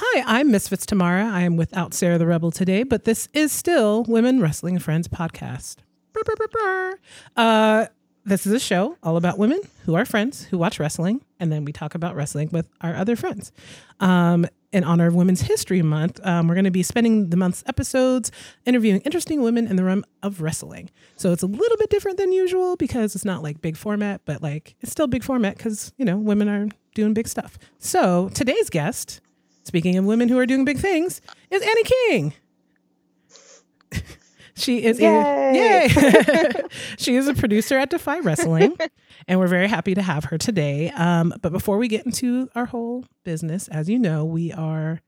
Hi, I'm Misfits Tamara. I am without Sarah the Rebel today, but this is still Women Wrestling Friends podcast. Brr, brr, brr. Uh, this is a show all about women who are friends who watch wrestling, and then we talk about wrestling with our other friends. Um, in honor of Women's History Month, um, we're going to be spending the month's episodes interviewing interesting women in the realm of wrestling. So it's a little bit different than usual because it's not like big format, but like it's still big format because, you know, women are doing big stuff. So today's guest, speaking of women who are doing big things, is Annie King. She is Yay. a yay. she is a producer at Defy Wrestling, and we're very happy to have her today. Um, but before we get into our whole business, as you know, we are,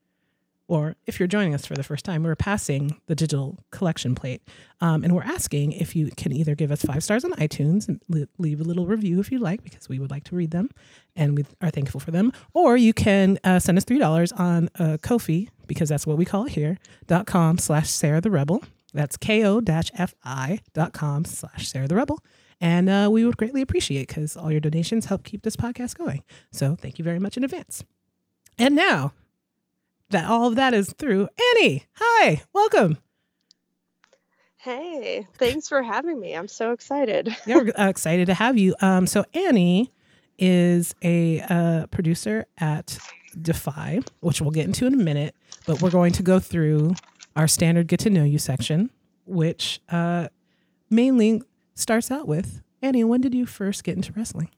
or if you're joining us for the first time, we're passing the digital collection plate, um, and we're asking if you can either give us five stars on iTunes and le- leave a little review if you like, because we would like to read them, and we are thankful for them, or you can uh, send us three dollars on uh, Kofi because that's what we call it here. dot com slash Sarah the Rebel. That's ko-fi.com slash Sarah the Rebel. And uh, we would greatly appreciate because all your donations help keep this podcast going. So thank you very much in advance. And now that all of that is through, Annie, hi, welcome. Hey, thanks for having me. I'm so excited. Yeah, we're uh, excited to have you. Um, so Annie is a uh, producer at Defy, which we'll get into in a minute. But we're going to go through our standard get to know you section, which uh, mainly starts out with Annie. When did you first get into wrestling?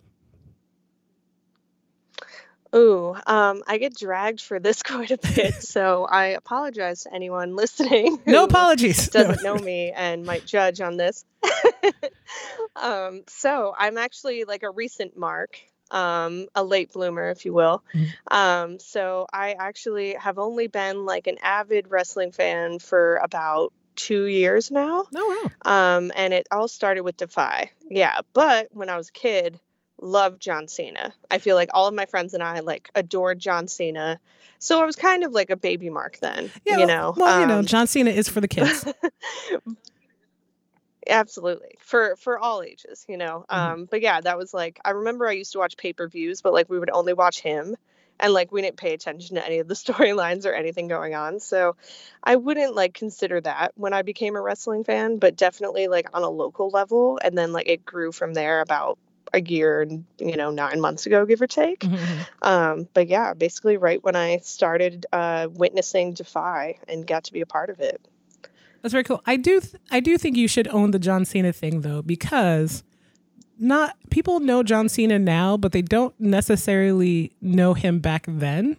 Ooh, um, I get dragged for this quite a bit, so I apologize to anyone listening. No apologies. Doesn't know me and might judge on this. um, so I'm actually like a recent mark, um, a late bloomer, if you will. Mhm. Um, so I actually have only been like an avid wrestling fan for about two years now. Oh wow. Um, and it all started with Defy. Yeah, but when I was a kid, loved John Cena. I feel like all of my friends and I like adored John Cena. So I was kind of like a baby mark then, Yeah. you know. Well, you know, um, John Cena is for the kids. absolutely for for all ages, you know. Mhm. Um, but yeah, that was like I remember I used to watch pay per views, but like we would only watch him. And like we didn't pay attention to any of the storylines or anything going on. So I wouldn't like consider that when I became a wrestling fan, but definitely like on a local level. And then like it grew from there about a year and you know nine months ago give or take Mhm. um but yeah basically right when i started uh witnessing defy and got to be a part of it That's very cool. I do th- I do think you should own the John Cena thing though because not people know John Cena now, but they don't necessarily know him back then.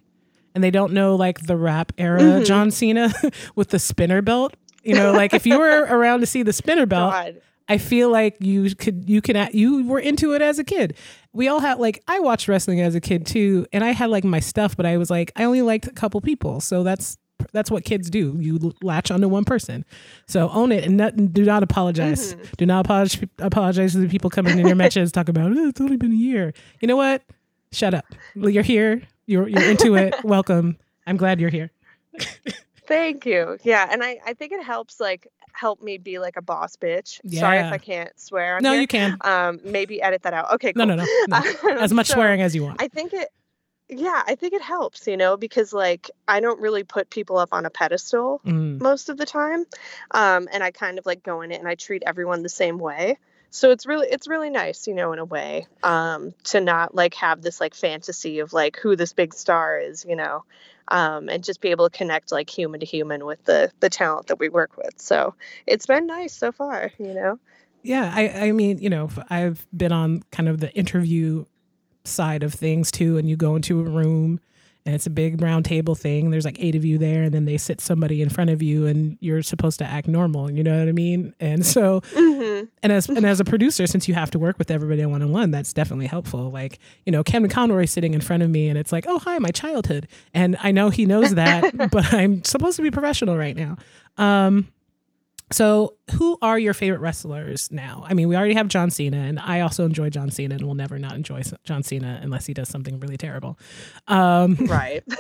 And they don't know like the rap era Mhm. John Cena with the spinner belt. You know, like if you were around to see the spinner belt, god I feel like you could you can you were into it as a kid. We all had like I watched wrestling as a kid too, and I had like my stuff, but I was like I only liked a couple people, so that's that's what kids do. You latch onto one person, so own it and not, do not apologize. Mhm. Do not apologize apologize to the people coming in your matches talk about oh, it's only been a year. You know what? Shut up. You're here. You're you're into it. Welcome. I'm glad you're here. thank you yeah and i i think it helps like help me be like a boss bitch sorry if i can't swear No, here. you can. um maybe edit that out okay No, no, no, no. As much So, swearing as you want. I think it yeah, I think it helps, you know, because like I don't really put people up on a pedestal Mm. most of the time. Um and I kind of like go in it and I treat everyone the same way. So it's really it's really nice, you know, in a way, um to not like have this like fantasy of like who this big star is, you know. Um, and just be able to connect like human to human with the the talent that we work with. So it's been nice so far, you know. Yeah, I, I mean, you know, I've been on kind of the interview side of things too, and you go into a room and it's a big round table thing. There's like eight of you there, and then they sit somebody in front of you, and you're supposed to act normal. You know what I mean? And so, hmm and as and as a producer, since you have to work with everybody one on one, that's definitely helpful. Like, you know, Kevin Conroy sitting in front of me, and it's like, oh hi, my childhood, and I know he knows that, but I'm supposed to be professional right now. Um, so who are your favorite wrestlers now? I mean, we already have John Cena, and I also enjoy John Cena, and will never not enjoy John Cena unless he does something really terrible. Um, Right.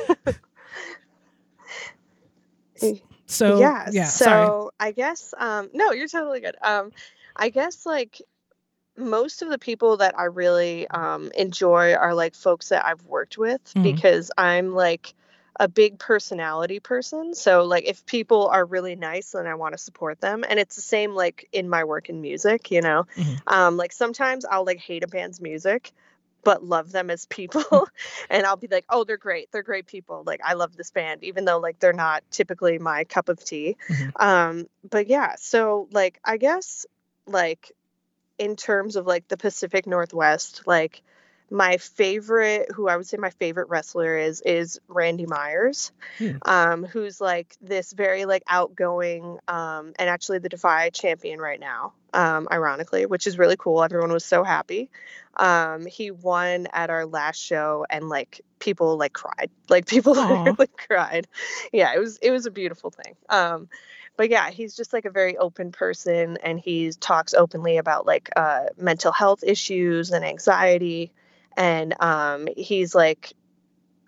so yeah, yeah, so sorry. i guess um no you're totally good um i guess like most of the people that i really um enjoy are like folks that i've worked with Mhm. because i'm like a big personality person. So like if people are really nice, then I want to support them. And it's the same like in my work in music, you know. Mhm. Um, like sometimes I'll like hate a band's music, but love them as people. and I'll be like, oh, they're great. They're great people. Like I love this band, even though like they're not typically my cup of tea. Mhm. Um, but yeah, so like I guess like in terms of like the Pacific Northwest, like my favorite who I would say my favorite wrestler is is Randy Myers, Hmm. um, who's like this very like outgoing um, and actually the Defy champion right now, um, ironically, which is really cool. Everyone was so happy. Um, he won at our last show and like people like cried, like people Aw. literally cried. Yeah, it was it was a beautiful thing. Um, but yeah, he's just like a very open person and he talks openly about like uh, mental health issues and anxiety. And um, he's like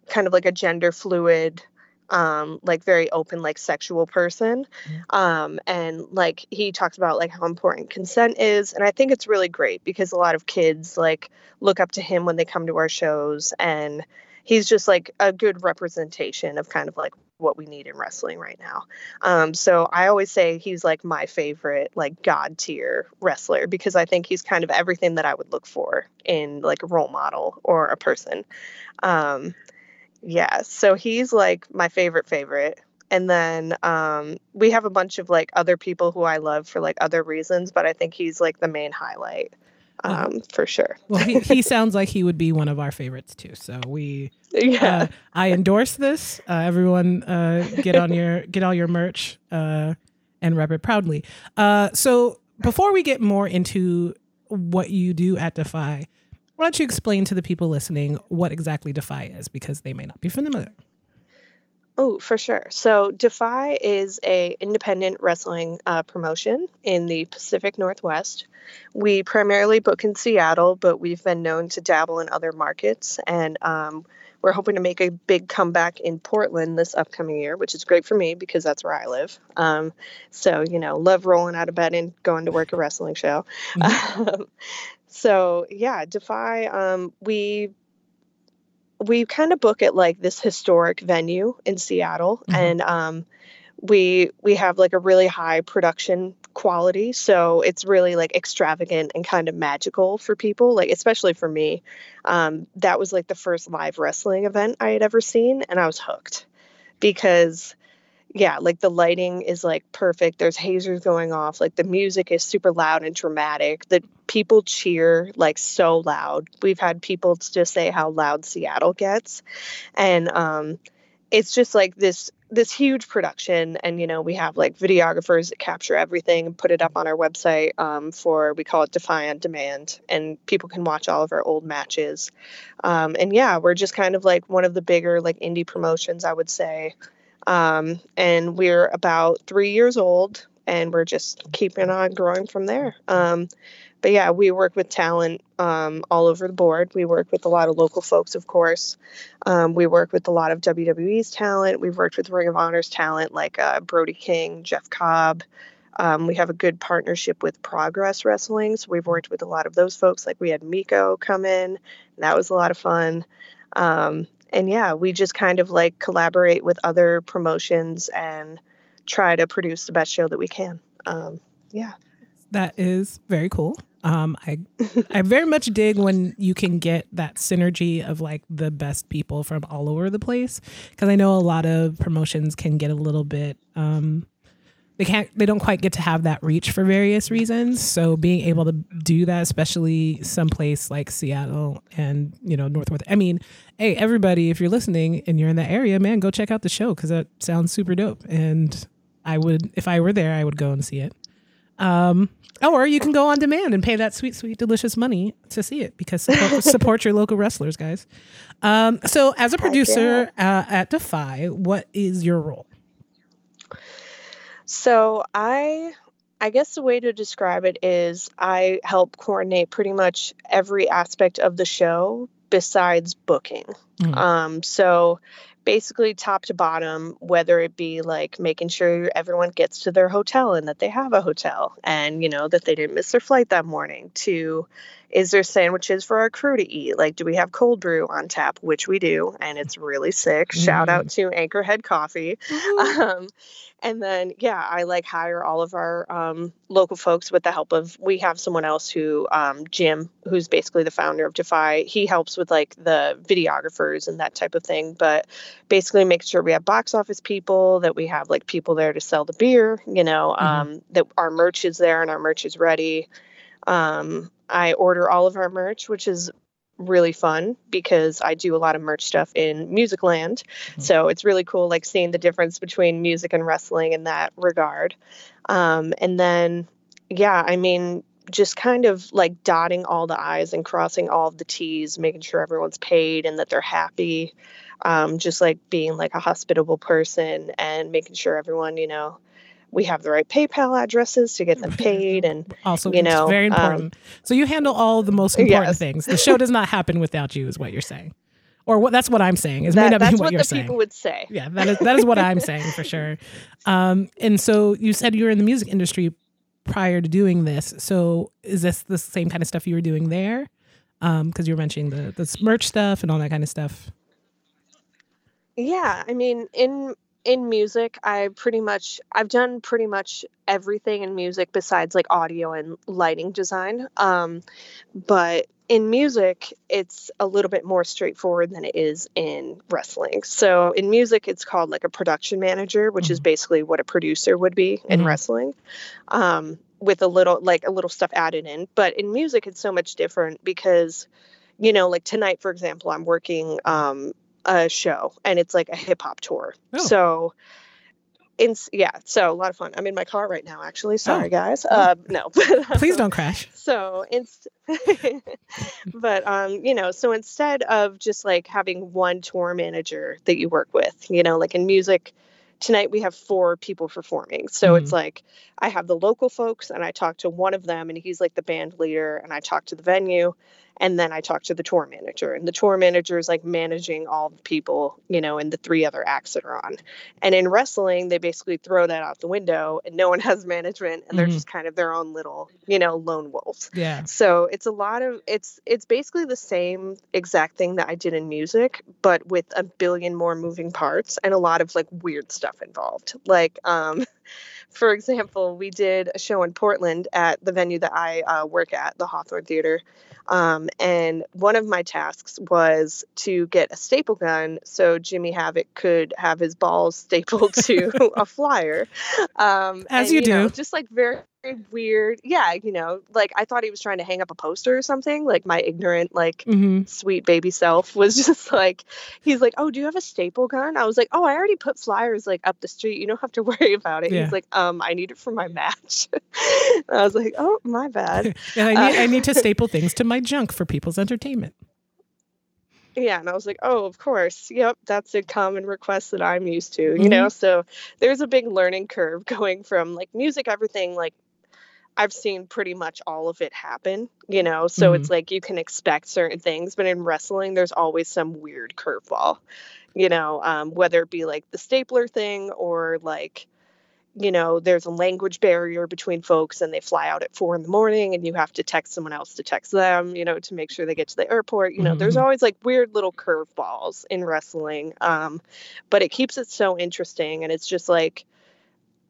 kind of like a gender fluid, um, like very open, like sexual person. Um, and like he talks about like how important consent is. And I think it's really great because a lot of kids like look up to him when they come to our shows and he's just like a good representation of kind of like what we need in wrestling right now. Um, so I always say he's like my favorite, like god tier wrestler because I think he's kind of everything that I would look for in like a role model or a person. Um, yeah, so he's like my favorite favorite. And then um, we have a bunch of like other people who I love for like other reasons, but I think he's like the main highlight Uh-huh. um, for sure. Well, he, he sounds like he would be one of our favorites too. So we, Yeah. uh, I endorse this. Uh, everyone, uh, get on your get all your merch uh, and rep it proudly. Uh, so before we get more into what you do at Defy, why don't you explain to the people listening what exactly Defy is because they may not be familiar. Oh, for sure. So Defy is a independent wrestling uh, promotion in the Pacific Northwest. We primarily book in Seattle, but we've been known to dabble in other markets, and um, we're hoping to make a big comeback in Portland this upcoming year, which is great for me because that's where I live. Um, so you know, love rolling out of bed and going to work a wrestling show. Um, so yeah, Defy. Um, we we kind of book it like this historic venue in Seattle Mhm. and um we we have like a really high production quality so it's really like extravagant and kind of magical for people like especially for me. Um that was like the first live wrestling event I had ever seen and I was hooked because yeah like the lighting is like perfect there's hazers going off like the music is super loud and dramatic the people cheer like so loud. We've had people just say how loud seattle gets and um it's just like this this huge production and you know we have like videographers that capture everything and put it up on our website um, for we call it defy on demand and people can watch all of our old matches. Um, and yeah we're just kind of like one of the bigger like indie promotions i would say. Um, and we're about three years old and we're just keeping on growing from there. Um, but yeah we work with talent um, all over the board. We work with a lot of local folks of course. Um, we work with a lot of wwe's talent. We've worked with ring of honor's talent like uh, brody king jeff cobb. Um, we have a good partnership with progress wrestling so we've worked with a lot of those folks. Like we had miko come in. That was a lot of fun. Um, and yeah, we just kind of like collaborate with other promotions and try to produce the best show that we can. Um, yeah. That is very cool. Um, I I very much dig when you can get that synergy of like the best people from all over the place because I know a lot of promotions can get a little bit um, they can't they don't quite get to have that reach for various reasons. So being able to do that, especially someplace like Seattle and you know Northwest. I mean, hey everybody, if you're listening and you're in that area, man, go check out the show because that sounds super dope. And I would if I were there, I would go and see it. Um, or you can go on demand and pay that sweet, sweet, delicious money to see it because support, support your local wrestlers, guys. Um, so, as a producer uh, at Defy, what is your role? So I I guess the way to describe it is I help coordinate pretty much every aspect of the show besides booking. Mhm. Um, so basically top to bottom, whether it be like making sure everyone gets to their hotel and that they have a hotel and, you know, that they didn't miss their flight that morning, to is there sandwiches for our crew to eat? Like, do we have cold brew on tap? Which we do, and it's really sick. Mm. Shout out to Anchorhead Coffee. Mm-hmm. Um, and then, yeah, I like hire all of our um, local folks with the help of, we have someone else who, um, Jim, who's basically the founder of Defy, he helps with like the videographers and that type of thing. But basically, make sure we have box office people, that we have like people there to sell the beer, you know, mm-hmm. Um, that our merch is there and our merch is ready. Um, I order all of our merch, which is really fun because I do a lot of merch stuff in Musicland. Mm-hmm. So it's really cool, like seeing the difference between music and wrestling in that regard. Um, and then, yeah, I mean, just kind of like dotting all the I's and crossing all the T's, making sure everyone's paid and that they're happy. Um, just like being like a hospitable person and making sure everyone, you know, we have the right PayPal addresses to get them paid, and also you know very um, important. Um, so you handle all the most important yes. things. The show does not happen without you, is what you're saying, or what that's what I'm saying. Is that, may not that's be what, what you're the saying. People would say, yeah, that is that is what I'm saying for sure. Um, and so you said you were in the music industry prior to doing this. So is this the same kind of stuff you were doing there? Because um, you were mentioning the the merch stuff and all that kind of stuff. Yeah, I mean, in in music, I pretty much I've done pretty much everything in music besides like audio and lighting design. Um, but in music, it's a little bit more straightforward than it is in wrestling. So in music, it's called like a production manager, which mm-hmm. is basically what a producer would be in mm-hmm. wrestling. Um, with a little like a little stuff added in. But in music, it's so much different because you know, like tonight, for example, I'm working um, a show and it's like a hip hop tour. Oh. So in, yeah, so a lot of fun. I'm in my car right now, actually. Sorry, oh. guys. Uh, no, please don't crash. So, it's, but um, you know, so instead of just like having one tour manager that you work with, you know, like in music, tonight we have four people performing. So mm. it's like I have the local folks and I talk to one of them and he's like the band leader and I talk to the venue and then I talk to the tour manager, and the tour manager is like managing all the people, you know, and the three other acts that are on. And in wrestling, they basically throw that out the window, and no one has management, and they're mm-hmm. just kind of their own little, you know, lone wolves. Yeah. So it's a lot of it's it's basically the same exact thing that I did in music, but with a billion more moving parts and a lot of like weird stuff involved. Like, um, for example, we did a show in Portland at the venue that I uh, work at, the Hawthorne Theater. Um, and one of my tasks was to get a staple gun so Jimmy Havoc could have his balls stapled to a flyer. Um, As and, you, you do. Know, just like very weird. Yeah, you know, like I thought he was trying to hang up a poster or something. Like my ignorant, like mm-hmm. sweet baby self was just like, he's like, "Oh, do you have a staple gun?" I was like, "Oh, I already put flyers like up the street. You don't have to worry about it." Yeah. He's like, "Um, I need it for my match." I was like, "Oh, my bad." yeah, I need uh, I need to staple things to my junk for people's entertainment. Yeah, and I was like, oh, of course. Yep, that's a common request that I'm used to, you mm-hmm. know? So there's a big learning curve going from like music, everything, like I've seen pretty much all of it happen, you know, so mm-hmm. it's like you can expect certain things, but in wrestling, there's always some weird curveball, you know, um, whether it be like the stapler thing or like, you know, there's a language barrier between folks and they fly out at four in the morning and you have to text someone else to text them, you know, to make sure they get to the airport. You know, mm-hmm. there's always like weird little curveballs in wrestling, um, but it keeps it so interesting. And it's just like,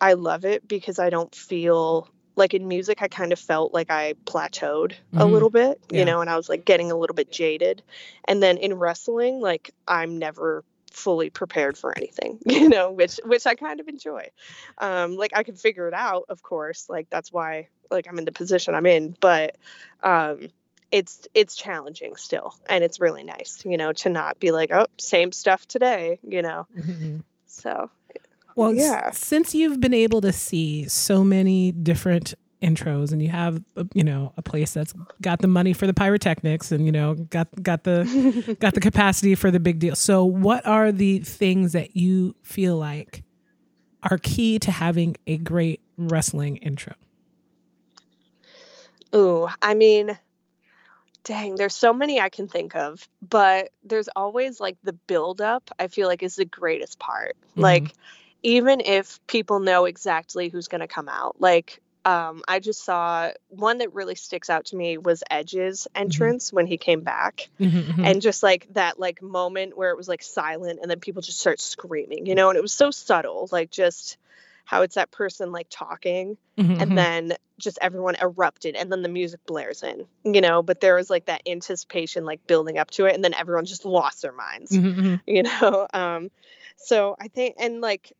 I love it because I don't feel like in music i kind of felt like i plateaued mm-hmm. a little bit you yeah. know and i was like getting a little bit jaded and then in wrestling like i'm never fully prepared for anything you know which which i kind of enjoy um like i can figure it out of course like that's why like i'm in the position i'm in but um it's it's challenging still and it's really nice you know to not be like oh same stuff today you know mm-hmm. so well, yeah. S- since you've been able to see so many different intros and you have uh, you know a place that's got the money for the pyrotechnics and you know got got the got the capacity for the big deal. So what are the things that you feel like are key to having a great wrestling intro? Ooh, I mean Dang, there's so many I can think of, but there's always like the build up, I feel like is the greatest part. Mhm. Like even if people know exactly who's going to come out. Like um I just saw one that really sticks out to me was Edge's entrance when he came back. Mhm, mhm. And just like that like moment where it was like silent and then people just start screaming, you know, and it was so subtle, like just how it's that person like talking Mhm, and mhm. then just everyone erupted and then the music blares in you know but there was like that anticipation like building up to it and then everyone just lost their minds you know um so i think and like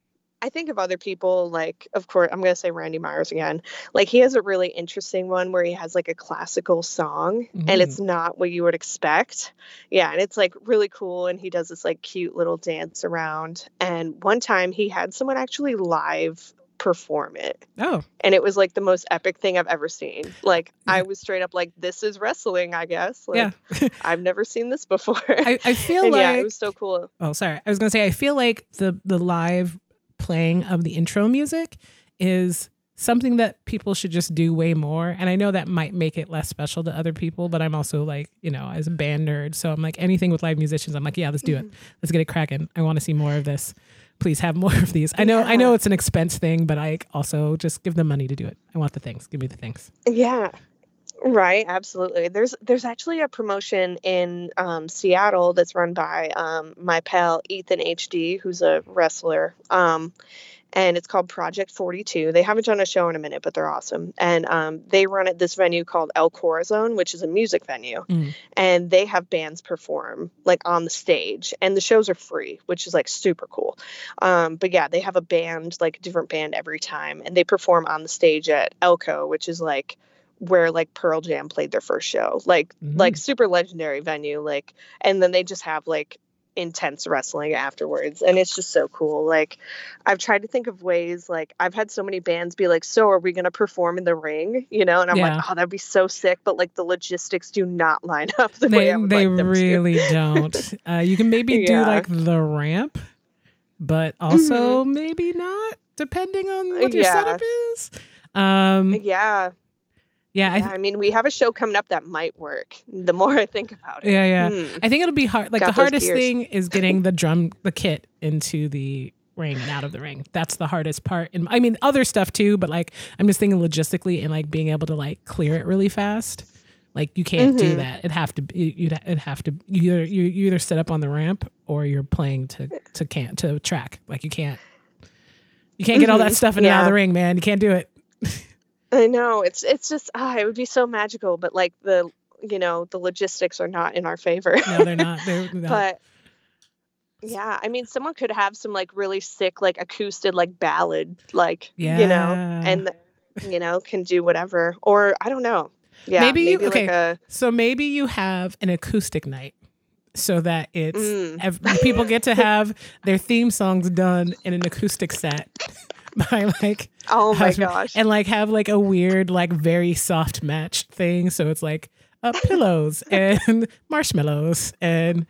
i think of other people like of course i'm going to say randy myers again like he has a really interesting one where he has like a classical song and it's mm-hmm. not what you would expect yeah and it's like really cool and he does this like cute little dance around and one time he had someone actually live perform it Oh, and it was like the most epic thing I've ever seen. Like Yeah. I was straight up like, "This is wrestling, I guess." Like, yeah. I've never seen this before. I, I feel and like yeah, it was so cool. Oh, sorry. I was gonna say I feel like the the live playing of the intro music is something that people should just do way more. And I know that might make it less special to other people, but I'm also like, you know, as a band nerd, so I'm like anything with live musicians, I'm like, yeah, let's do it. Mm-hmm. Let's get it cracking. I want to see more of this. Please have more of these. I know I know it's an expense thing, but I also just give them money to do it. I want the things. Give me the things. Yeah. Right, absolutely. There's there's actually a promotion in um, Seattle that's run by um, my pal Ethan HD, who's a wrestler. Um, and it's called Project 42. They haven't done a show in a minute, but they're awesome. And um, they run at this venue called El Corazon, which is a music venue. Mm. And they have bands perform like on the stage, and the shows are free, which is like super cool. Um, but yeah, they have a band, like a different band every time, and they perform on the stage at Elco, which is like where like Pearl Jam played their first show. Like like Mm. super legendary venue. Like and then they just have like intense wrestling afterwards and it's just so cool like i've tried to think of ways like i've had so many bands be like so are we going to perform in the ring you know and i'm Yeah. like oh that'd be so sick but like the logistics do not line up the way They i would they like them really don't. Uh, you can maybe do like the ramp, but also maybe not, depending on what your Yeah. setup is. Um, yeah yeah, I yeah, I mean we have a show coming up that might work the more i think about it yeah, yeah. Hmm. I think it'll be hard. Like Got the hardest gears. thing is getting the drum, the kit into the ring and out of the ring. That's the hardest part. And I mean, other stuff too, but like I'm just thinking logistically and like being able to like clear it really fast. Like you can't do Mhm. that. It have to be. You'd it'd have to. You either you, either set up on the ramp or you're playing to to can't to track. Like you can't. You can't get all that Mhm. stuff in and out of the ring, man. You can't do it. I know it's it's just ah, it would be so magical, but like the you know the logistics are not in our favor. No, they're not. They're not. but yeah, I mean, someone could have some like really sick like acoustic like ballad, like you know, and you know can do whatever, or I don't know. Yeah, Maybe you- maybe, okay. like a So maybe you have an acoustic night so that it's Mm. ev- people get to have their theme songs done in an acoustic set by like oh my husband- gosh, and like have like a weird like very soft matched thing so it's like uh, pillows and marshmallows and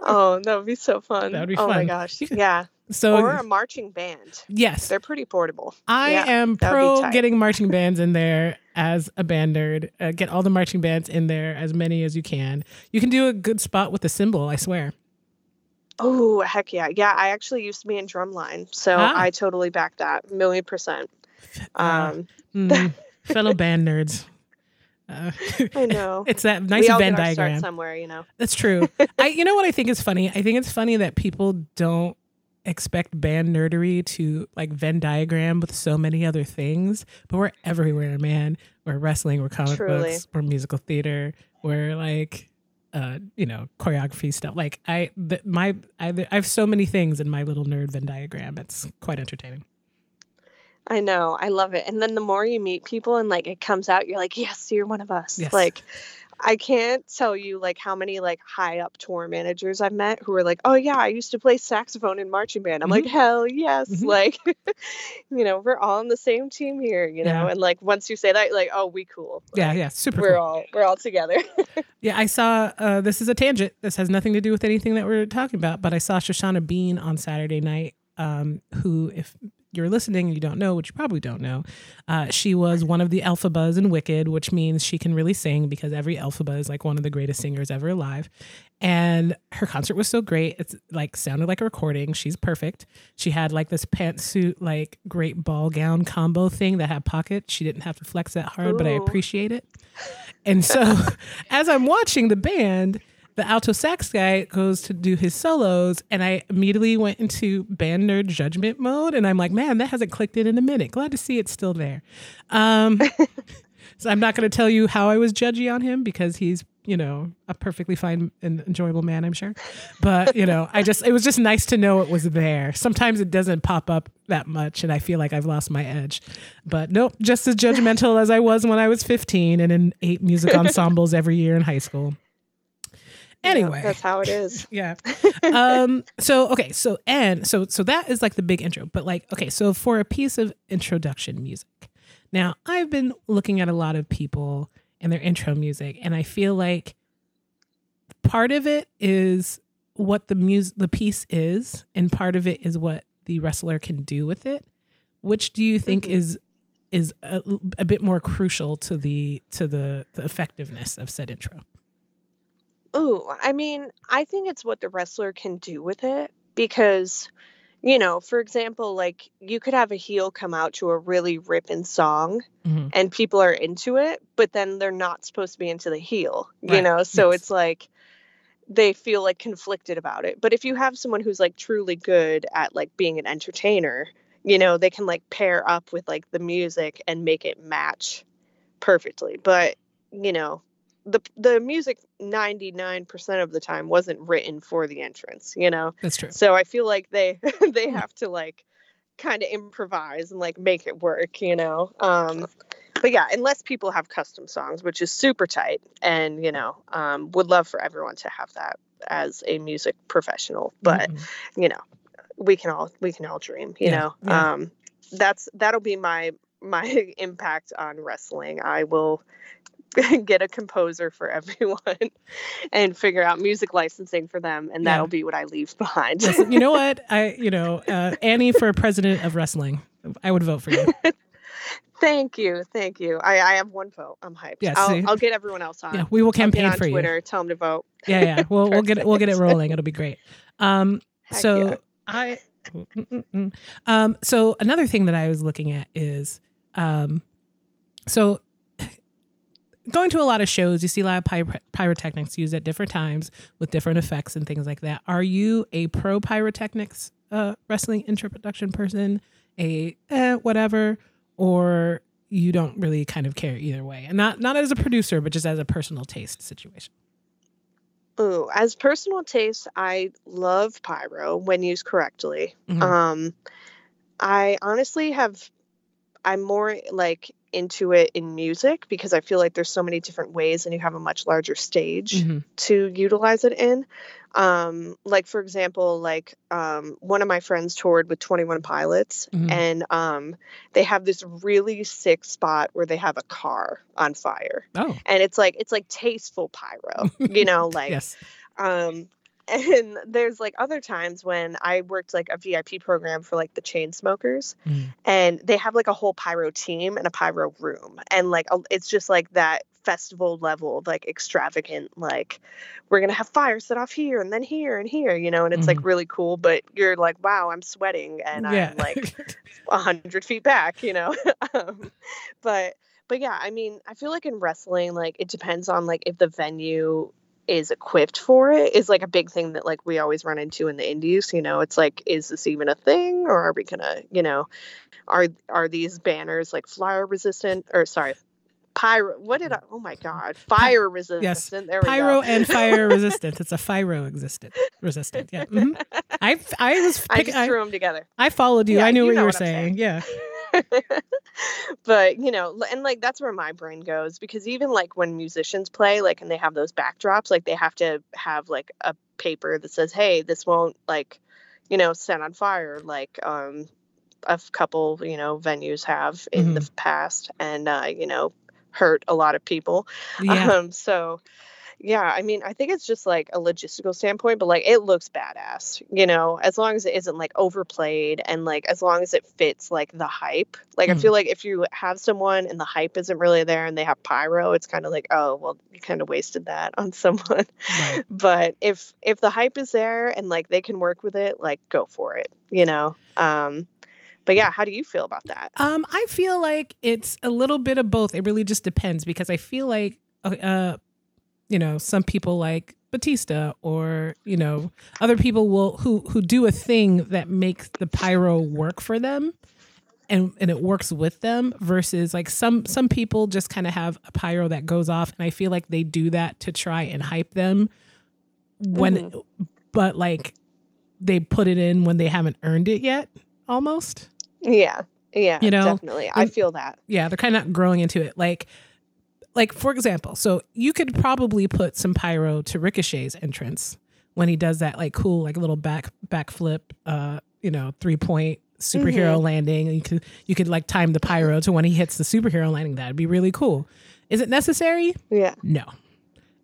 oh that would be so fun. That would be oh my gosh, yeah, so or a marching band. yes They're pretty portable. I yeah, am that would be pro getting marching bands in there as a band nerd. Uh, get all the marching bands in there, as many as you can. You can do a good spot with the cymbal, I swear. Oh heck yeah, yeah. I actually used to be in drumline, so Ah. I totally back that million percent. Um, Mm, fellow band nerds. Uh, I know. it's that nice we all Venn get our start diagram. somewhere, you know. That's true. I, you know what I think is funny? I think it's funny that people don't expect band nerdery to like Venn diagram with so many other things, but we're everywhere, man. We're wrestling, we're comic Truly. books, we're musical theater, we're like, uh, you know, choreography stuff. Like I, the, my, I, I have so many things in my little nerd Venn diagram. It's quite entertaining. I know. I love it. And then the more you meet people and like it comes out, you're like, yes, you're one of us. Yes. Like, I can't tell you like how many like high up tour managers I've met who are like, oh yeah, I used to play saxophone in marching band. I'm like, hell yes. Mhm. Like, you know, we're all on the same team here, you know. Yeah. And like once you say that, like, oh, we cool. Yeah, yeah, super We're cool. all we're all together. Yeah, I saw. Uh, this is a tangent. This has nothing to do with anything that we're talking about. But I saw Shoshana Bean on Saturday night. Um, who, if you're listening and you don't know, which you probably don't know, uh, she was one of the Elphabas in Wicked, which means she can really sing because every Elphaba is like one of the greatest singers ever alive. And her concert was so great. It's like sounded like a recording. She's perfect. She had like this pantsuit, like great ball gown combo thing that had pockets. She didn't have to flex that hard, Ooh. but I appreciate it. And so as I'm watching the band, the alto sax guy goes to do his solos, and I immediately went into band nerd judgment mode. And I'm like, man, that hasn't clicked in in a minute. Glad to see it's still there. Um, so I'm not going to tell you how I was judgy on him because he's, you know, a perfectly fine and enjoyable man, I'm sure. But, you know, I just, it was just nice to know it was there. Sometimes it doesn't pop up that much, and I feel like I've lost my edge. But nope, just as judgmental as I was when I was 15 and in eight music ensembles every year in high school. Anyway, yeah, that's how it is. yeah. Um. So okay. So and so so that is like the big intro. But like okay. So for a piece of introduction music, now I've been looking at a lot of people and their intro music, and I feel like part of it is what the music the piece is, and part of it is what the wrestler can do with it. Which do you think mm-hmm. is is a, a bit more crucial to the to the, the effectiveness of said intro? Oh, I mean, I think it's what the wrestler can do with it because, you know, for example, like you could have a heel come out to a really ripping song mm-hmm. and people are into it, but then they're not supposed to be into the heel, right. you know? So yes. it's like they feel like conflicted about it. But if you have someone who's like truly good at like being an entertainer, you know, they can like pair up with like the music and make it match perfectly. But, you know, the the music 99% of the time wasn't written for the entrance you know? That's true. So i feel like they they have to like kind of improvise and like make it work you know? Um but yeah unless people have custom songs which is super tight and you know um would love for everyone to have that as a music professional but mm-hmm. you know we can all we can all dream you yeah, know? yeah. um that's that'll be my my impact on wrestling. I will get a composer for everyone and figure out music licensing for them and that'll be what i leave behind. You know what? I you know uh, annie for president of wrestling. I would vote for you. Thank you thank you. I, I have one vote. I'm hyped. Yeah, I'll, I'll, get everyone else on. Yeah we will campaign for twitter you tell them to vote. Yeah yeah. We'll, we'll get it we'll get it rolling. It'll be great. Um Heck so yeah. i um so another thing that i was looking at is um so going to a lot of shows, you see a lot of py- pyrotechnics used at different times with different effects and things like that. Are you a pro pyrotechnics uh, wrestling introduction person, a eh, whatever, or you don't really kind of care either way? And not not as a producer, but just as a personal taste situation. Ooh, as personal taste, I love pyro when used correctly. Mm-hmm. Um, I honestly have I'm more like into it in music because I feel like there's so many different ways and you have a much larger stage mm-hmm. to utilize it in. Um, like for example, like um, one of my friends toured with 21 Pilots mm-hmm. and um, they have this really sick spot where they have a car on fire. Oh. And it's like it's like tasteful pyro, you know, like yes. um and there's like other times when I worked like a VIP program for like the Chainsmokers mm. and they have like a whole pyro team and a pyro room and like it's just like that festival level like extravagant like we're gonna have fire set off here and then here and here you know and it's mm-hmm. like really cool but you're like wow i'm sweating and yeah. i'm like a hundred feet back you know um, but but yeah i mean i feel like in wrestling like it depends on like if the venue is equipped for it is like a big thing that like we always run into in the indies you know it's like is this even a thing or are we gonna you know are are these banners like flyer resistant or sorry pyro what did i oh my god fire resistant yes there we go. pyro go. and fire resistant it's a pyro existent resistant yeah mm-hmm. i i was pick, i just threw them together i followed you yeah, i knew you what you were what saying. saying yeah but you know and like that's where my brain goes because even like when musicians play like and they have those backdrops like they have to have like a paper that says hey this won't like you know set on fire like um a couple you know venues have in mm-hmm. the past and uh you know hurt a lot of people yeah. um so Yeah, I mean, I think it's just like a logistical standpoint, but like it looks badass, you know, as long as it isn't like overplayed and like as long as it fits like the hype. Like, Mhm. I feel like if you have someone and the hype isn't really there and they have pyro, it's kind of like, oh, well, you kind of wasted that on someone. Right. But if if the hype is there and like they can work with it, like go for it, you know. Um, but yeah, how do you feel about that? Um, I feel like it's a little bit of both. It really just depends because I feel like, uh, you know, some people like Batista or you know other people will who who do a thing that makes the pyro work for them, and and it works with them. Versus like some some people just kind of have a pyro that goes off, and I feel like they do that to try and hype them when, mm-hmm. but like they put it in when they haven't earned it yet, almost. Yeah, yeah, You know, definitely. I feel that. yeah they're kind of growing into it like like for example so you could probably put some pyro to ricochet's entrance when he does that like cool like little back backflip uh you know three point superhero landing. You could you could like time the pyro to when he hits the superhero landing. That'd be really cool. Is it necessary? Yeah. no.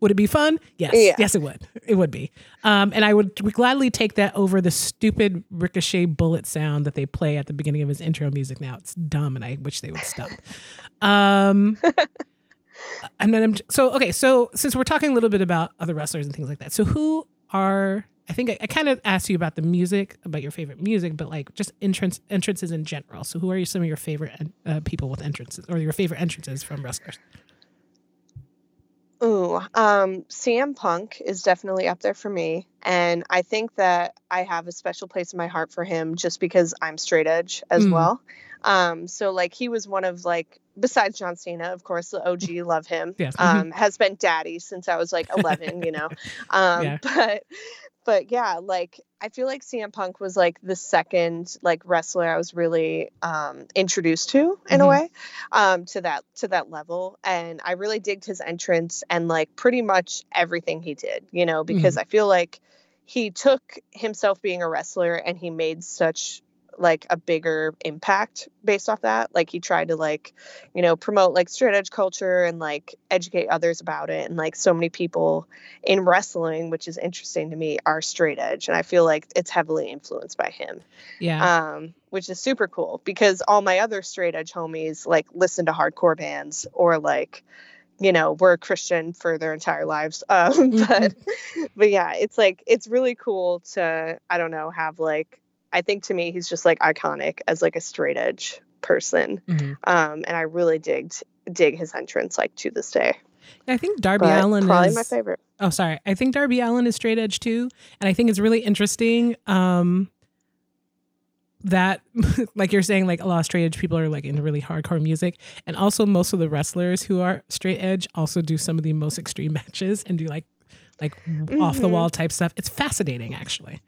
Would it be fun? Yes. Yeah. yes it would. It would be. Um and i would gladly take that over the stupid ricochet bullet sound that they play at the beginning of his intro music. Now it's dumb and i wish they would stop. Um and then I'm, so okay so since we're talking a little bit about other wrestlers and things like that so who are i think i, I kind of asked you about the music about your favorite music but like just entrance entrances in general so who are some of your favorite uh, people with entrances or your favorite entrances from wrestlers Ooh, um, CM Punk is definitely up there for me. And I think that I have a special place in my heart for him just because I'm straight edge as Mm. well. Um, so like he was one of like besides John Cena, of course, the OG love him. Yes. Um, has been daddy since I was like 11, you know. Um, Yeah. but but yeah, like I feel like CM Punk was like the second like wrestler I was really um introduced to in a Mhm. way um to that to that level and I really digged his entrance and like pretty much everything he did, you know, because I feel like he took himself being a wrestler and he made such like a bigger impact based off that like he tried to like you know promote like straight edge culture and like educate others about it and like so many people in wrestling which is interesting to me are straight edge and i feel like it's heavily influenced by him. Yeah. Um which is super cool because all my other straight edge homies like listen to hardcore bands or like you know were christian for their entire lives um but but yeah it's like it's really cool to i don't know have like i think to me he's just like iconic as like a straight edge person Mhm. um and i really digged dig his entrance like to this day I think Darby but Allin is probably is my favorite Oh, sorry. I think Darby Allin is straight edge too, and I think it's really interesting um that like you're saying like a lot of straight edge people are like into really hardcore music and also most of the wrestlers who are straight edge also do some of the most extreme matches and do like like off the wall type stuff. It's fascinating actually.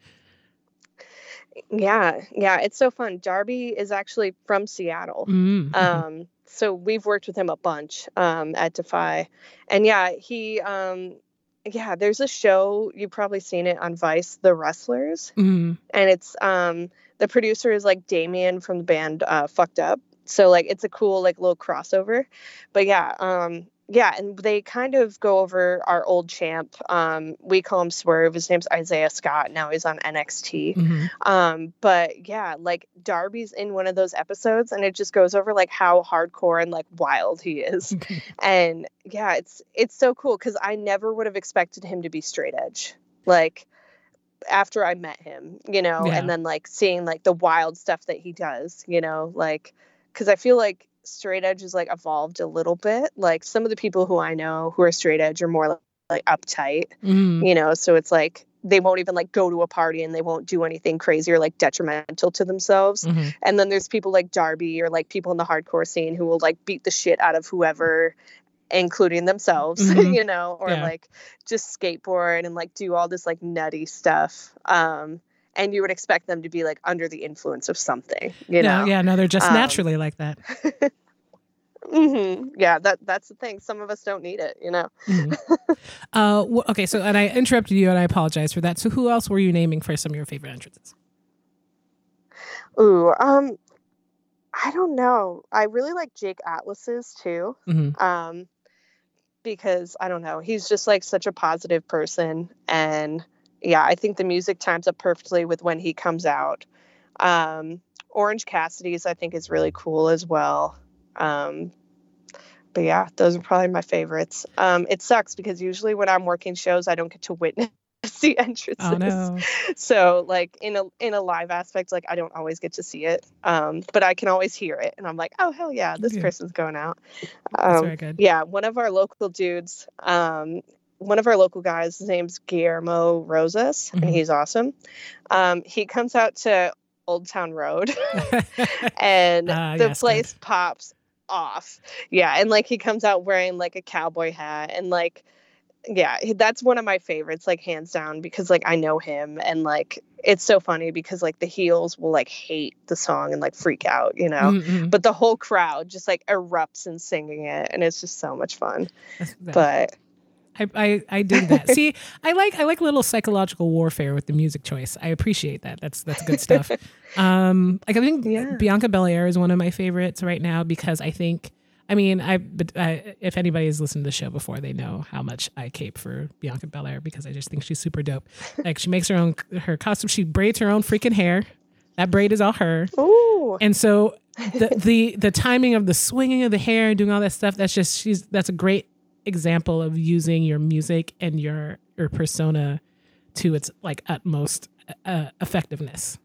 Yeah yeah it's so fun darby is actually from seattle Mm, mhm. Um, so we've worked with him a bunch um, at Defy, and yeah, he, um, yeah, there's a show you've probably seen it on Vice, The Wrestlers, Mhm. and it's um, the producer is like Damian from the band uh, Fucked Up. So like it's a cool like little crossover, but yeah, um, yeah, and they kind of go over our old champ. Um, we call him Swerve. His name's Isaiah Scott. Now he's on NXT. Mhm. Um, but yeah, like Darby's in one of those episodes and it just goes over like how hardcore and like wild he is. and yeah, it's it's so cool because I never would have expected him to be straight edge. Like after I met him, you know, Yeah. and then like seeing like the wild stuff that he does, you know, like because I feel like straight edge is like evolved a little bit. Like some of the people who I know who are straight edge are more like uptight Mhm. you know so it's like they won't even like go to a party and they won't do anything crazy or like detrimental to themselves Mhm. and then there's people like darby or like people in the hardcore scene who will like beat the shit out of whoever including themselves Mhm. you know or Yeah. like just skateboard and like do all this like nutty stuff um and you would expect them to be like under the influence of something you no, know yeah, no, they're just Um, naturally like that. hmm yeah that that's the thing some of us don't need it you know Mhm. uh, okay, so and I interrupted you, and I apologize for that. So, who else were you naming for some of your favorite entrances? ooh um i don't know i really like jake atlas's too Mhm. um because I don't know, he's just like such a positive person. And yeah, I think the music times up perfectly with when he comes out. Um, Orange Cassidy's, I think, is really cool as well. Um, but yeah, those are probably my favorites. Um, it sucks because usually when I'm working shows, I don't get to witness the entrances. Oh no. So like in a in a live aspect, like I don't always get to see it, um, but I can always hear it, and I'm like, oh hell yeah, this Yeah. person's going out. That's Um, very good. yeah, one of our local dudes, um, one of our local guys, his name's Guillermo Rosas, Mhm. and he's awesome. Um, he comes out to Old Town Road, and Ah, the yes, place good. pops off. Yeah, and like he comes out wearing like a cowboy hat, and like, yeah, that's one of my favorites, like hands down, because like I know him, and like it's so funny because like the heels will like hate the song and like freak out, you know. Mm-mm. But the whole crowd just like erupts in singing it, and it's just so much fun. That's- But I, I I dig that. See, I like I like little psychological warfare with the music choice. I appreciate that. That's that's good stuff. um, like I think Yeah. Bianca Belair is one of my favorites right now because I think. I mean, I but I, if anybody has listened to the show before, they know how much I cape for Bianca Belair because I just think she's super dope. Like she makes her own her costume, she braids her own freaking hair. That braid is all her. ooh, And so the the the timing of the swinging of the hair and doing all that stuff, that's just she's that's a great example of using your music and your your persona to its like utmost uh, effectiveness.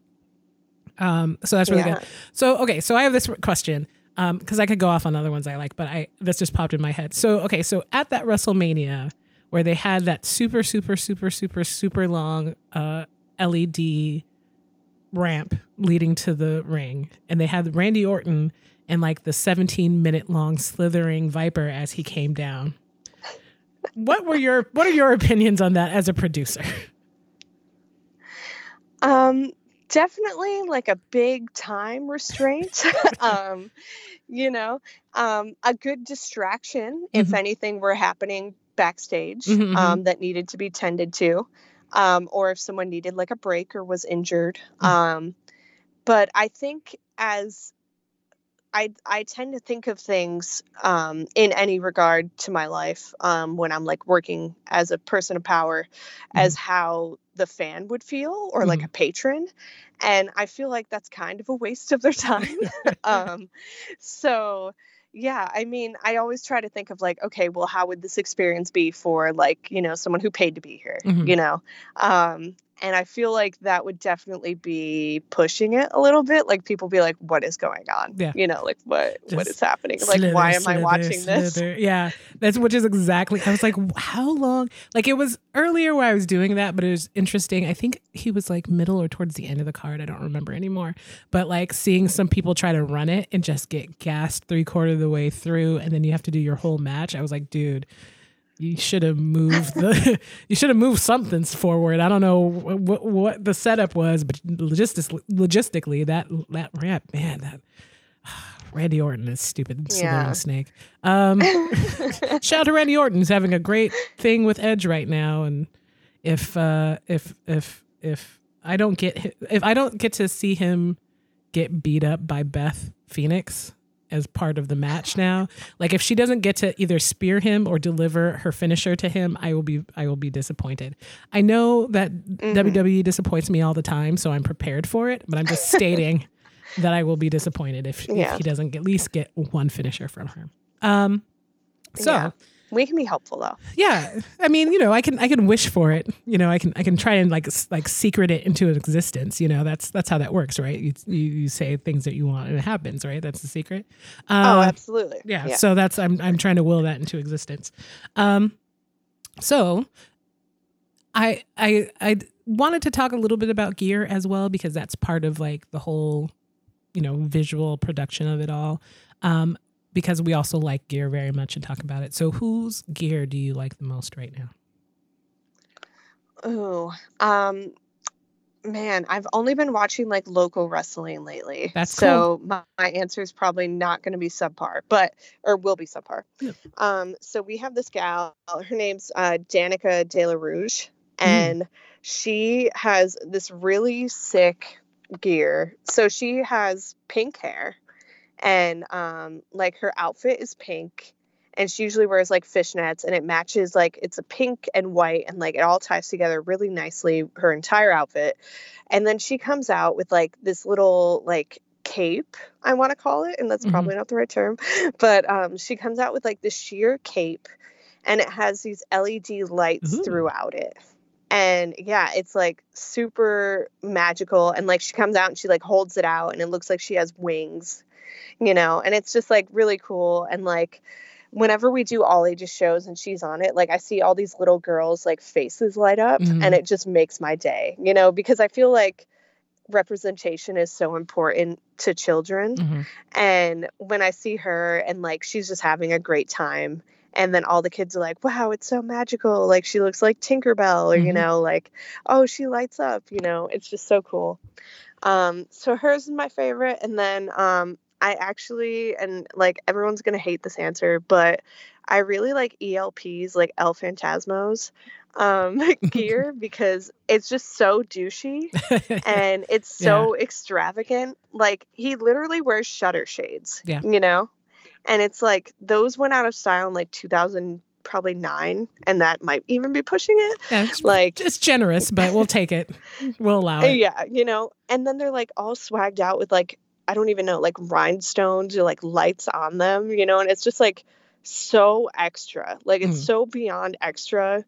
Um, so that's really Yeah. good. So okay, so I have this question um because I could go off on other ones I like, but I this just popped in my head. So okay, so at that WrestleMania where they had that super super super super super long uh LED ramp leading to the ring and they had Randy Orton and like the 17 minute long slithering viper as he came down. What were your what are your opinions on that as a producer? um, definitely like a big time restraint. um, you know, um, a good distraction if Mhm. anything were happening backstage Mhm, mhm. um, that needed to be tended to, um, or if someone needed like a break or was injured. Mm. Um, but I think as I I tend to think of things um, in any regard to my life um, when I'm like working as a person of power, as how the fan would feel or like Mhm. a patron, and I feel like that's kind of a waste of their time. um, so yeah, I mean, I always try to think of like, okay, well, how would this experience be for like you know someone who paid to be here, Mhm. you know? Um, and I feel like that would definitely be pushing it a little bit. Like people be like, "What is going on? Yeah. You know, like what what Just is happening? Like why am I slither, watching this?" Yeah, that's which is exactly. I was like, how long? Like it was earlier where I was doing that, but it was interesting. I think he was like middle or towards the end of the card. I don't remember anymore. But like seeing some people try to run it and just get gassed three quarter of the way through, and then you have to do your whole match. I was like, dude. You should have moved the. you should have moved something forward. I don't know what what the setup was, but logistics, logistically, that that ramp, man, that Randy Orton is stupid Yeah. snake. Um, shout out to Randy Orton. He's having a great thing with Edge right now, and if uh, if if if I don't get if I don't get to see him get beat up by Beth Phoenix as part of the match now, like if she doesn't get to either spear him or deliver her finisher to him, I will be I will be disappointed. I know that WWE disappoints me all the time, so I'm prepared for it, but I'm just stating that I will be disappointed if, if he doesn't at least get one finisher from her. Um, so Yeah. We can be helpful though. yeah, I mean, you know, I can I can wish for it. You know, I can I can try and like like secret it into existence. You know, that's that's how that works, right? You you, you say things that you want and it happens, right? That's the secret. Um, oh, absolutely. yeah, So that's I'm I'm trying to will that into existence. Um, so I I I wanted to talk a little bit about gear as well because that's part of like the whole, you know, visual production of it all. Um, because we also like gear very much and talk about it. So whose gear do you like the most right now? Ooh, um, man, I've only been watching like local wrestling lately. That's so my, my answer is probably not going to be subpar, but or will be subpar. Yeah. Um, so we have this gal. Her name's uh, Danika Della Rouge, Mm. and she has this really sick gear. So she has pink hair, and um, like her outfit is pink. and she usually wears like fishnets and it matches like it's a pink and white and like it all ties together really nicely her entire outfit and then she comes out with like this little like cape i want to call it and that's Mhm. probably not the right term but um she comes out with like this sheer cape and it has these led lights Ooh. throughout it and yeah it's like super magical and like she comes out and she like holds it out and it looks like she has wings you know and it's just like really cool and like whenever we do all ages shows and she's on it like i see all these little girls like faces light up Mhm. and it just makes my day you know because i feel like representation is so important to children Mhm. and when I see her and like she's just having a great time, and then all the kids are like, wow, it's so magical. Like she looks like Tinkerbell, or, you Mhm. know, like, oh, she lights up, you know, it's just so cool. Um, so hers is my favorite. And then um, I actually, and like everyone's going to hate this answer, but I really like ELPs, like El Phantasmos um, gear because it's just so douchey and it's so extravagant. Like he literally wears shutter shades. Yeah. You know? And it's like those went out of style in like 2000 probably 9 and that might even be pushing it. Yeah, it's, Like it's generous, but we'll take it. We'll allow it. yeah, you know. And then they're like all swagged out with like I don't even know, like rhinestones or like lights on them, you know, and it's just like so extra. Like it's Mm. so beyond extra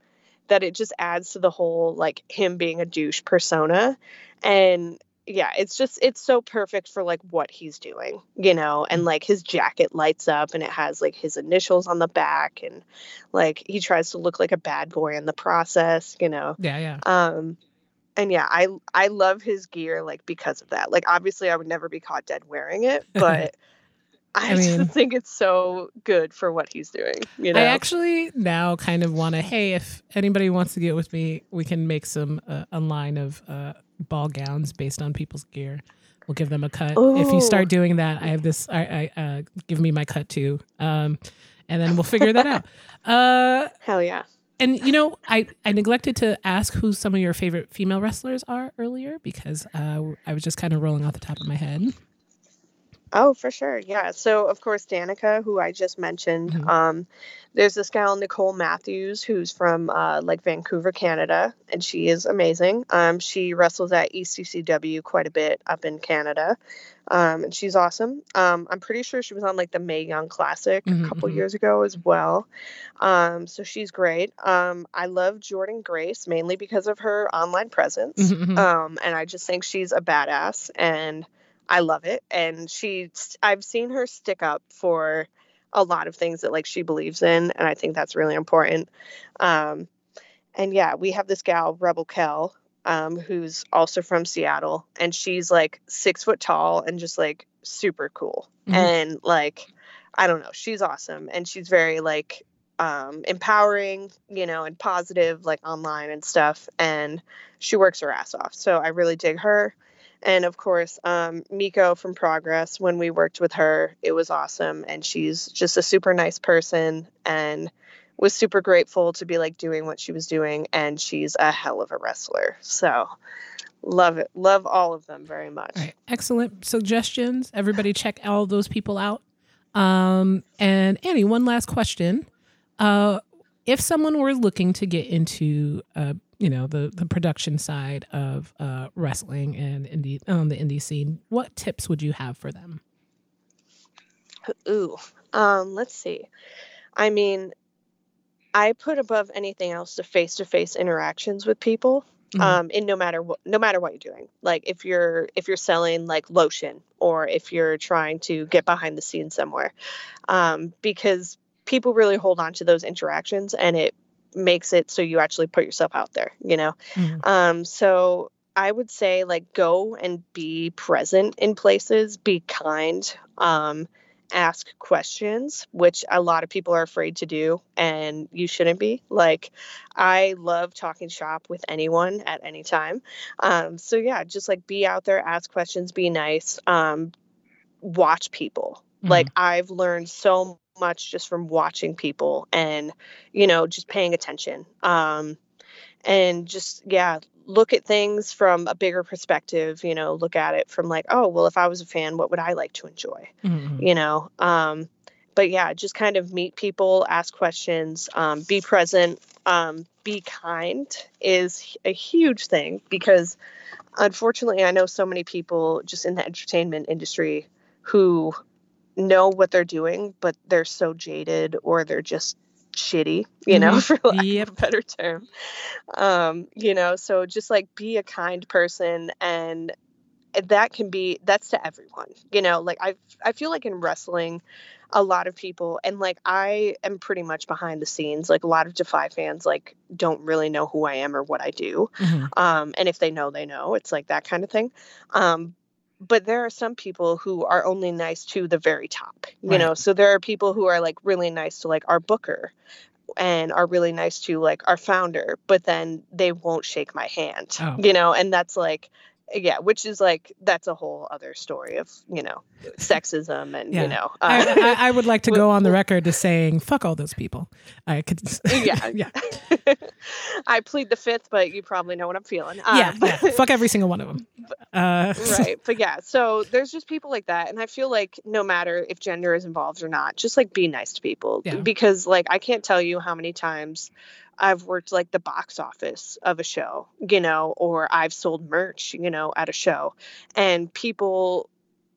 that it just adds to the whole like him being a douche persona. And yeah, it's just it's so perfect for like what he's doing, you know, and like his jacket lights up and it has like his initials on the back and like he tries to look like a bad boy in the process, you know. Yeah, yeah. Um and yeah, I I love his gear like because of that. Like obviously I would never be caught dead wearing it, but I, I mean- just think it's so good for what he's doing, you know. I actually now kind of want to. Hey, if anybody wants to get with me, we can make some uh, a line of uh, ball gowns based on people's gear. We'll give them a cut. If you start doing that, I have this. I, I uh, give me my cut too, um, and then we'll figure that out. Uh, Hell yeah. And you know, I I neglected to ask who some of your favorite female wrestlers are earlier because uh, I was just kind of rolling off the top of my head. Oh, for sure. Yeah. So, of course, Danika, who I just mentioned. Mhm. Um, there's this gal, Nicole Matthews, who's from uh, like Vancouver, Canada, and she is amazing. Um, she wrestles at ECCW quite a bit up in Canada, um, and she's awesome. Um, I'm pretty sure she was on like the Mae Young Classic Mhm, a couple mhm. years ago as well. Um, so she's great. Um, I love Jordynne Grace mainly because of her online presence. Mhm, mhm. Um, and I just think she's a badass and I love it. And she's, I've seen her stick up for a lot of things that like she believes in. And I think that's really important. Um, and yeah, we have this gal, Rebel Kel, um, who's also from Seattle. And she's like six foot tall and just like super cool. Mhm. And like, I don't know, she's awesome. And she's very like, um, empowering, you know, and positive, like online and stuff. And she works her ass off. So I really dig her. And of course, um, Miko from Progress, when we worked with her, it was awesome. And she's just a super nice person and was super grateful to be like doing what she was doing. And she's a hell of a wrestler. So love it. Love all of them very much. Right, excellent suggestions. Everybody, check all those people out. Um, and Annie, one last question: uh, If someone were looking to get into, uh, you know, the the production side of uh, wrestling and indie on the indie scene, what tips would you have for them? Ooh, um, let's see. I mean, I put above anything else the face-to-face interactions with people. Mhm. Um, in no matter what, no matter what you're doing. Like if you're if you're selling like lotion or if you're trying to get behind the scenes somewhere, um, because people really hold on to those interactions and it makes it so you actually put yourself out there. You know. Mhm. Um, so I would say like go and be present in places, be kind, um, ask questions, which a lot of people are afraid to do, and you shouldn't be. Like, I love talking shop with anyone at any time. Um, so yeah, just like be out there, ask questions, be nice, um, watch people. Like I've learned so much just from watching people and you know just paying attention. Um, and just yeah look at things from a bigger perspective you know look at it from like oh well if i was a fan what would i like to enjoy Mhm. you know um but yeah, just kind of meet people, ask questions, um, be present, um, be kind is a huge thing because unfortunately, I know so many people just in the entertainment industry who know what they're doing, but they're so jaded or they're just shitty, you know, Mhm. for lack Yep. of a better term. Um, you know, so just like be a kind person and that can be that's to everyone. You know, like I I feel like in wrestling a lot of people and like I am pretty much behind the scenes. Like a lot of Defy fans like don't really know who I am or what I do Mhm. um, and if they know they know it's like that kind of thing um, but there are some people who are only nice to the very top you Right. know so there are people who are like really nice to like our booker and are really nice to like our founder but then they won't shake my hand Oh. you know and that's like yeah which is like that's a whole other story of you know sexism and Yeah. you know I, uh, I, I would like to go on the record as saying fuck all those people. I could. Yeah. yeah, I plead the fifth, but you probably know what I'm feeling. Um, yeah, yeah. Fuck every single one of them. Uh, right but yeah so there's just people like that and i feel like no matter if gender is involved or not just like be nice to people Yeah. because like i can't tell you how many times i've worked like the box office of a show you know or i've sold merch you know at a show and people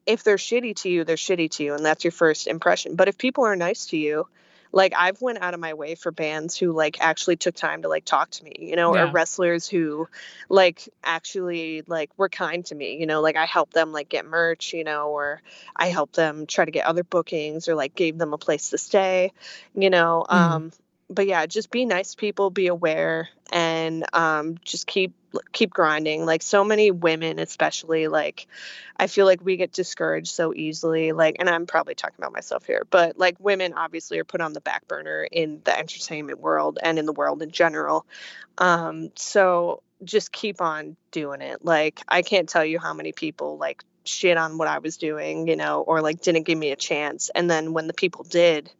if they're shitty to you they're shitty to you and that's your first impression but if people are nice to you like i've went out of my way for bands who like actually took time to like talk to me you know Yeah. or wrestlers who like actually like were kind to me you know like i helped them like get merch you know or i helped them try to get other bookings or like gave them a place to stay you know Mhm. um but yeah just be nice to people be aware and um just keep keep grinding. Like so many women especially like i feel like we get discouraged so easily like and i'm probably talking about myself here but like women obviously are put on the back burner in the entertainment world and in the world in general. Um so just keep on doing it. Like i can't tell you how many people like shit on what i was doing you know or like didn't give me a chance. And then when the people did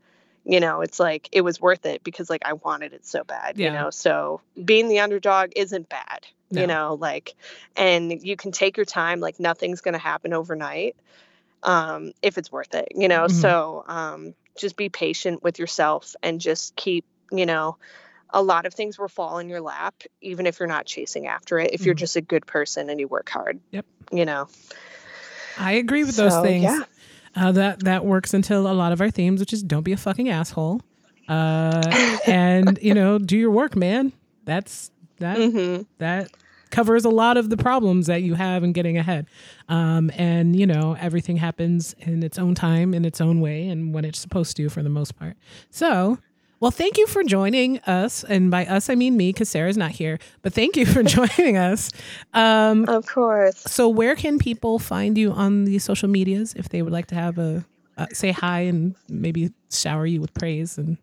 you know it's like it was worth it because like i wanted it so bad Yeah. you know so being the underdog isn't bad No. you know like and you can take your time like nothing's going to happen overnight um if it's worth it you know Mhm. so um just be patient with yourself and just keep you know a lot of things will fall in your lap even if you're not chasing after it if you're Mhm. just a good person and you work hard Yep. you know I agree with those things. yeah. Uh, that that works until a lot of our themes, which is don't be a fucking asshole, uh, and you know do your work, man. That's that hmm that covers a lot of the problems that you have in getting ahead. Um, and you know everything happens in its own time, in its own way, and when it's supposed to, for the most part. So. Well, thank you for joining us. And by us, I mean me because Sarah's not here. But thank you for joining us. Um, of course so, where can people find you on the social medias if they would like to have a uh, say hi and maybe shower you with praise and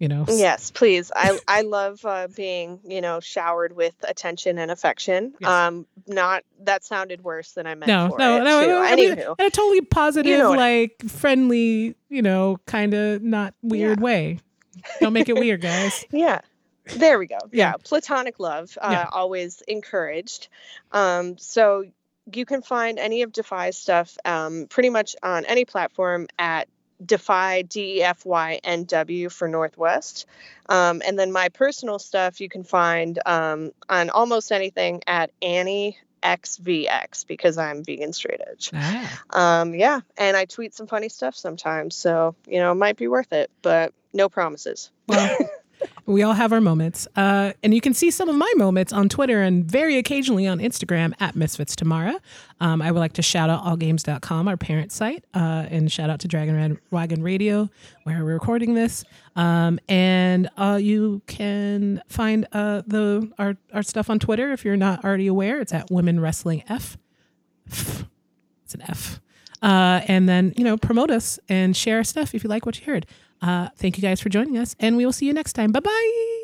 you know? Yes, please. I I love uh, being you know showered with attention and affection. Yes. Um, not that sounded worse than I meant. No, for no, it, no. I mean, in a totally positive, what I- like friendly, you know, kind of not weird Yeah. way. Don't make it weird, guys. yeah. There we go. Yeah. Yeah, platonic love, uh, Yeah. always encouraged. Um, so you can find any of Defy's stuff um, pretty much on any platform at Defy D E F Y N W for Northwest, um, and then my personal stuff you can find um, on almost anything at Annie XVX because I'm vegan straight edge. Ah. Um, yeah, and I tweet some funny stuff sometimes, so you know it might be worth it, but no promises. Well, we all have our moments. Uh, and you can see some of my moments on Twitter and very occasionally on Instagram at Misfits Tamara. Um, I would like to shout out allgames.com, our parent site, uh, and shout out to Dragon Red Wagon Radio, where we're recording this. Um, and uh, you can find uh, the our, our stuff on Twitter if you're not already aware. It's at Women Wrestling F. It's an F. Uh, and then, you know, promote us and share our stuff if you like what you heard. Uh, thank you guys for joining us, and we will see you next time. Bye bye.